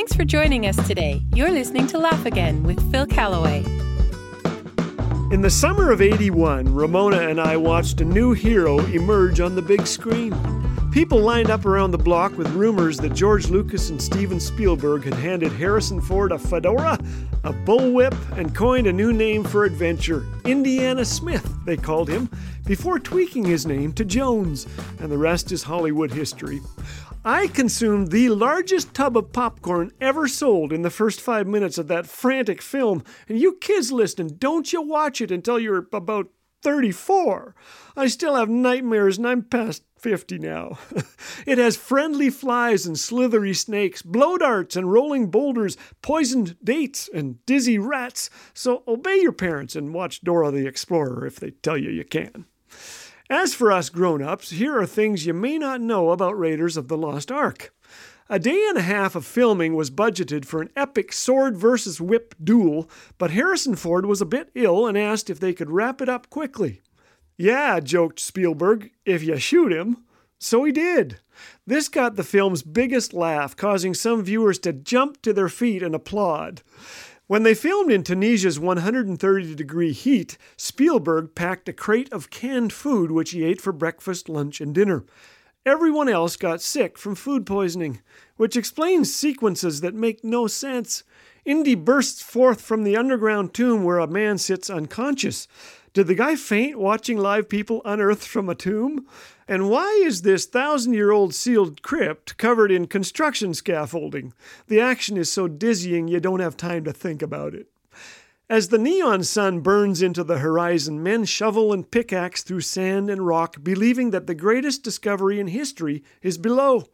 Thanks for joining us today. You're listening to Laugh Again with Phil Callaway. In the summer of 81, Ramona and I watched a new hero emerge on the big screen. People lined up around the block with rumors that George Lucas and Steven Spielberg had handed Harrison Ford a fedora, a bullwhip, and coined a new name for adventure Indiana Smith, they called him, before tweaking his name to Jones, and the rest is Hollywood history. I consumed the largest tub of popcorn ever sold in the first five minutes of that frantic film, and you kids listening, don't you watch it until you're about 34. I still have nightmares and I'm past 50 now. it has friendly flies and slithery snakes, blow darts and rolling boulders, poisoned dates and dizzy rats. So obey your parents and watch Dora the Explorer if they tell you you can. As for us grown ups, here are things you may not know about Raiders of the Lost Ark. A day and a half of filming was budgeted for an epic sword versus whip duel, but Harrison Ford was a bit ill and asked if they could wrap it up quickly. Yeah, joked Spielberg, if you shoot him. So he did. This got the film's biggest laugh, causing some viewers to jump to their feet and applaud. When they filmed in Tunisia's 130 degree heat, Spielberg packed a crate of canned food which he ate for breakfast, lunch, and dinner. Everyone else got sick from food poisoning, which explains sequences that make no sense. Indy bursts forth from the underground tomb where a man sits unconscious. Did the guy faint watching live people unearthed from a tomb? And why is this thousand year old sealed crypt covered in construction scaffolding? The action is so dizzying you don't have time to think about it. As the neon sun burns into the horizon, men shovel and pickaxe through sand and rock, believing that the greatest discovery in history is below.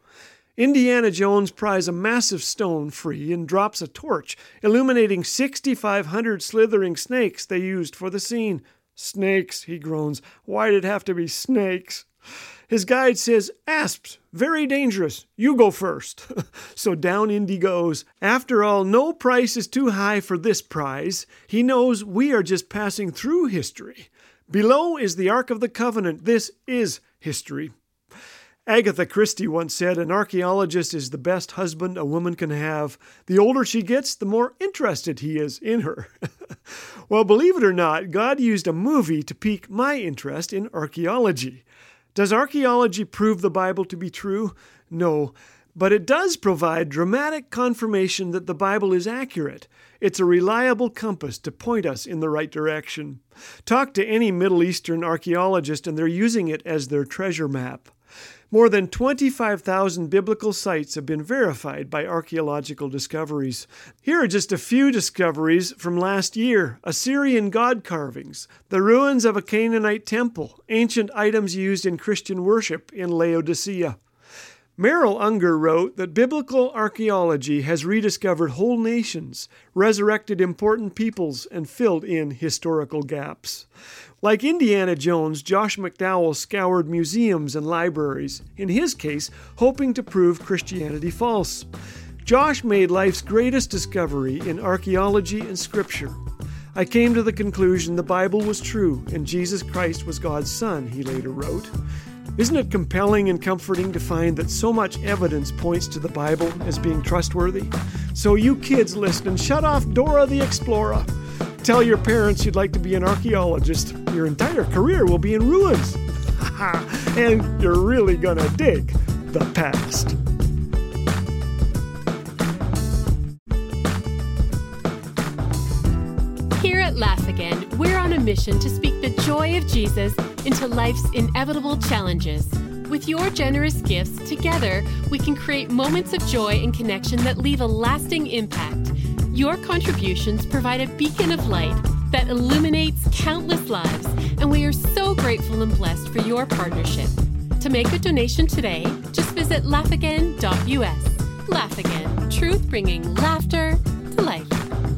Indiana Jones pries a massive stone free and drops a torch, illuminating 6,500 slithering snakes they used for the scene. Snakes, he groans. Why did it have to be snakes? His guide says, Asps, very dangerous. You go first. so down Indy goes. After all, no price is too high for this prize. He knows we are just passing through history. Below is the Ark of the Covenant. This is history. Agatha Christie once said, An archaeologist is the best husband a woman can have. The older she gets, the more interested he is in her. well, believe it or not, God used a movie to pique my interest in archaeology. Does archaeology prove the Bible to be true? No, but it does provide dramatic confirmation that the Bible is accurate. It's a reliable compass to point us in the right direction. Talk to any Middle Eastern archaeologist, and they're using it as their treasure map. More than 25,000 biblical sites have been verified by archaeological discoveries. Here are just a few discoveries from last year Assyrian god carvings, the ruins of a Canaanite temple, ancient items used in Christian worship in Laodicea. Merrill Unger wrote that biblical archaeology has rediscovered whole nations, resurrected important peoples, and filled in historical gaps. Like Indiana Jones, Josh McDowell scoured museums and libraries, in his case, hoping to prove Christianity false. Josh made life's greatest discovery in archaeology and scripture. I came to the conclusion the Bible was true and Jesus Christ was God's Son, he later wrote. Isn't it compelling and comforting to find that so much evidence points to the Bible as being trustworthy? So, you kids listening, shut off Dora the Explorer. Tell your parents you'd like to be an archaeologist. Your entire career will be in ruins. and you're really gonna dig the past. Here at Laugh Again, we're on a mission to speak the joy of Jesus into life's inevitable challenges. With your generous gifts, together we can create moments of joy and connection that leave a lasting impact. Your contributions provide a beacon of light that illuminates countless lives, and we are so grateful and blessed for your partnership. To make a donation today, just visit laughagain.us. Laugh Again, truth bringing laughter to life.